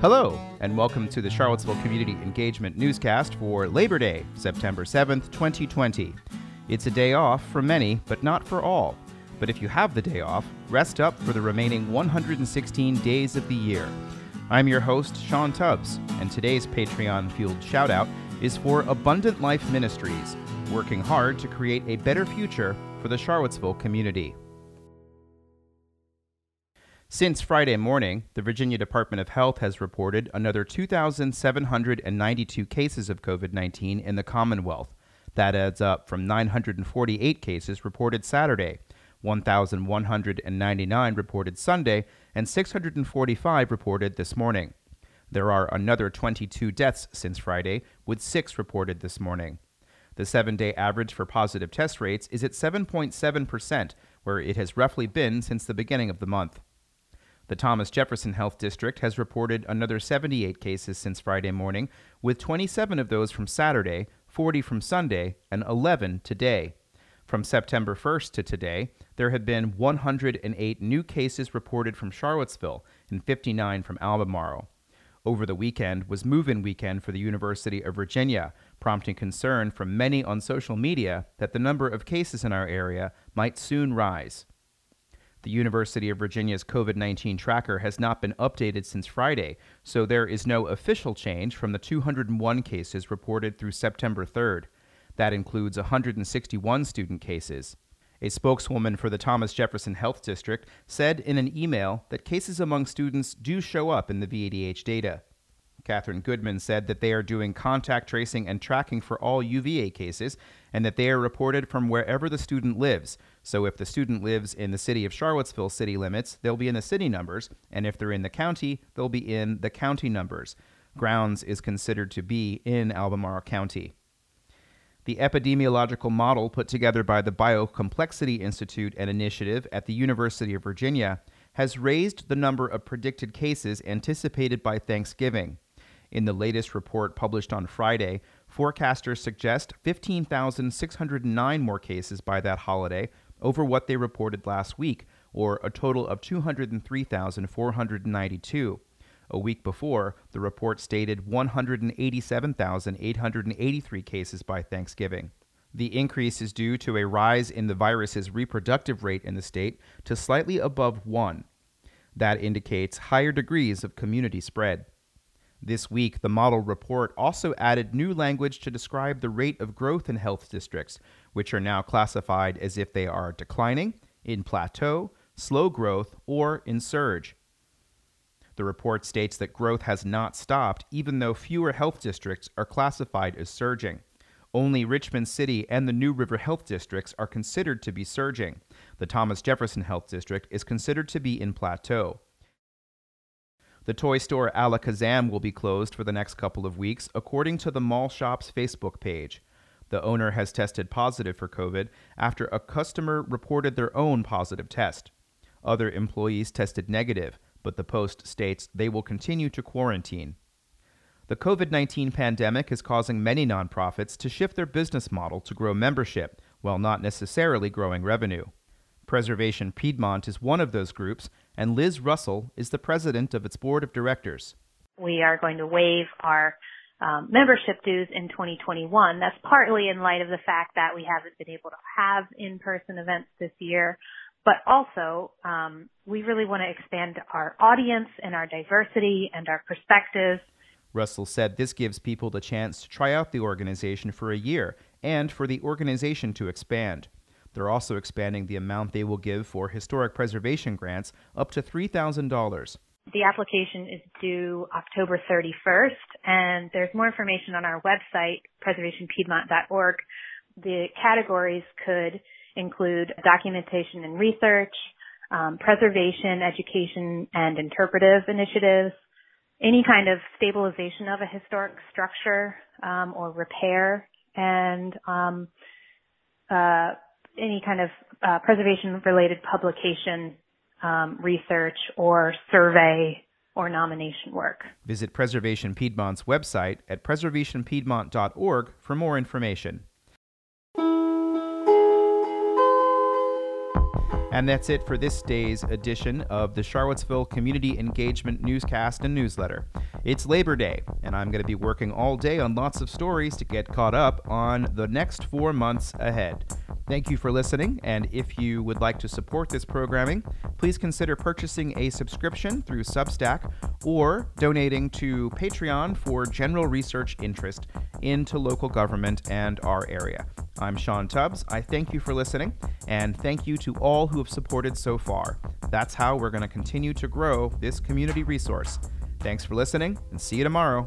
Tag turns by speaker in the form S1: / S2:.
S1: Hello, and welcome to the Charlottesville Community Engagement Newscast for Labor Day, September 7th, 2020. It's a day off for many, but not for all. But if you have the day off, rest up for the remaining 116 days of the year. I'm your host, Sean Tubbs, and today's Patreon fueled shoutout is for Abundant Life Ministries, working hard to create a better future for the Charlottesville community. Since Friday morning, the Virginia Department of Health has reported another 2,792 cases of COVID 19 in the Commonwealth. That adds up from 948 cases reported Saturday, 1,199 reported Sunday, and 645 reported this morning. There are another 22 deaths since Friday, with six reported this morning. The seven day average for positive test rates is at 7.7%, where it has roughly been since the beginning of the month. The Thomas Jefferson Health District has reported another 78 cases since Friday morning, with 27 of those from Saturday, 40 from Sunday, and 11 today. From September 1st to today, there have been 108 new cases reported from Charlottesville and 59 from Albemarle. Over the weekend was move in weekend for the University of Virginia, prompting concern from many on social media that the number of cases in our area might soon rise. The University of Virginia's COVID 19 tracker has not been updated since Friday, so there is no official change from the 201 cases reported through September 3rd. That includes 161 student cases. A spokeswoman for the Thomas Jefferson Health District said in an email that cases among students do show up in the VADH data. Catherine Goodman said that they are doing contact tracing and tracking for all UVA cases and that they are reported from wherever the student lives. So if the student lives in the city of Charlottesville city limits, they'll be in the city numbers, and if they're in the county, they'll be in the county numbers. Grounds is considered to be in Albemarle County. The epidemiological model put together by the Biocomplexity Institute and Initiative at the University of Virginia has raised the number of predicted cases anticipated by Thanksgiving. In the latest report published on Friday, forecasters suggest 15,609 more cases by that holiday over what they reported last week, or a total of 203,492. A week before, the report stated 187,883 cases by Thanksgiving. The increase is due to a rise in the virus's reproductive rate in the state to slightly above 1. That indicates higher degrees of community spread. This week, the model report also added new language to describe the rate of growth in health districts, which are now classified as if they are declining, in plateau, slow growth, or in surge. The report states that growth has not stopped, even though fewer health districts are classified as surging. Only Richmond City and the New River Health Districts are considered to be surging. The Thomas Jefferson Health District is considered to be in plateau. The toy store Alakazam will be closed for the next couple of weeks, according to the mall shop's Facebook page. The owner has tested positive for COVID after a customer reported their own positive test. Other employees tested negative, but the Post states they will continue to quarantine. The COVID 19 pandemic is causing many nonprofits to shift their business model to grow membership while not necessarily growing revenue. Preservation Piedmont is one of those groups, and Liz Russell is the president of its board of directors.
S2: We are going to waive our um, membership dues in 2021. That's partly in light of the fact that we haven't been able to have in-person events this year, but also um, we really want to expand our audience and our diversity and our perspectives.
S1: Russell said this gives people the chance to try out the organization for a year and for the organization to expand. They're also expanding the amount they will give for historic preservation grants up to $3,000.
S2: The application is due October 31st, and there's more information on our website, preservationpiedmont.org. The categories could include documentation and research, um, preservation, education, and interpretive initiatives, any kind of stabilization of a historic structure um, or repair, and um, uh, any kind of uh, preservation related publication, um, research, or survey or nomination work.
S1: Visit Preservation Piedmont's website at preservationpiedmont.org for more information. And that's it for this day's edition of the Charlottesville Community Engagement Newscast and Newsletter. It's Labor Day, and I'm going to be working all day on lots of stories to get caught up on the next four months ahead. Thank you for listening, and if you would like to support this programming, please consider purchasing a subscription through Substack or donating to Patreon for general research interest into local government and our area. I'm Sean Tubbs. I thank you for listening, and thank you to all who have supported so far. That's how we're going to continue to grow this community resource. Thanks for listening, and see you tomorrow.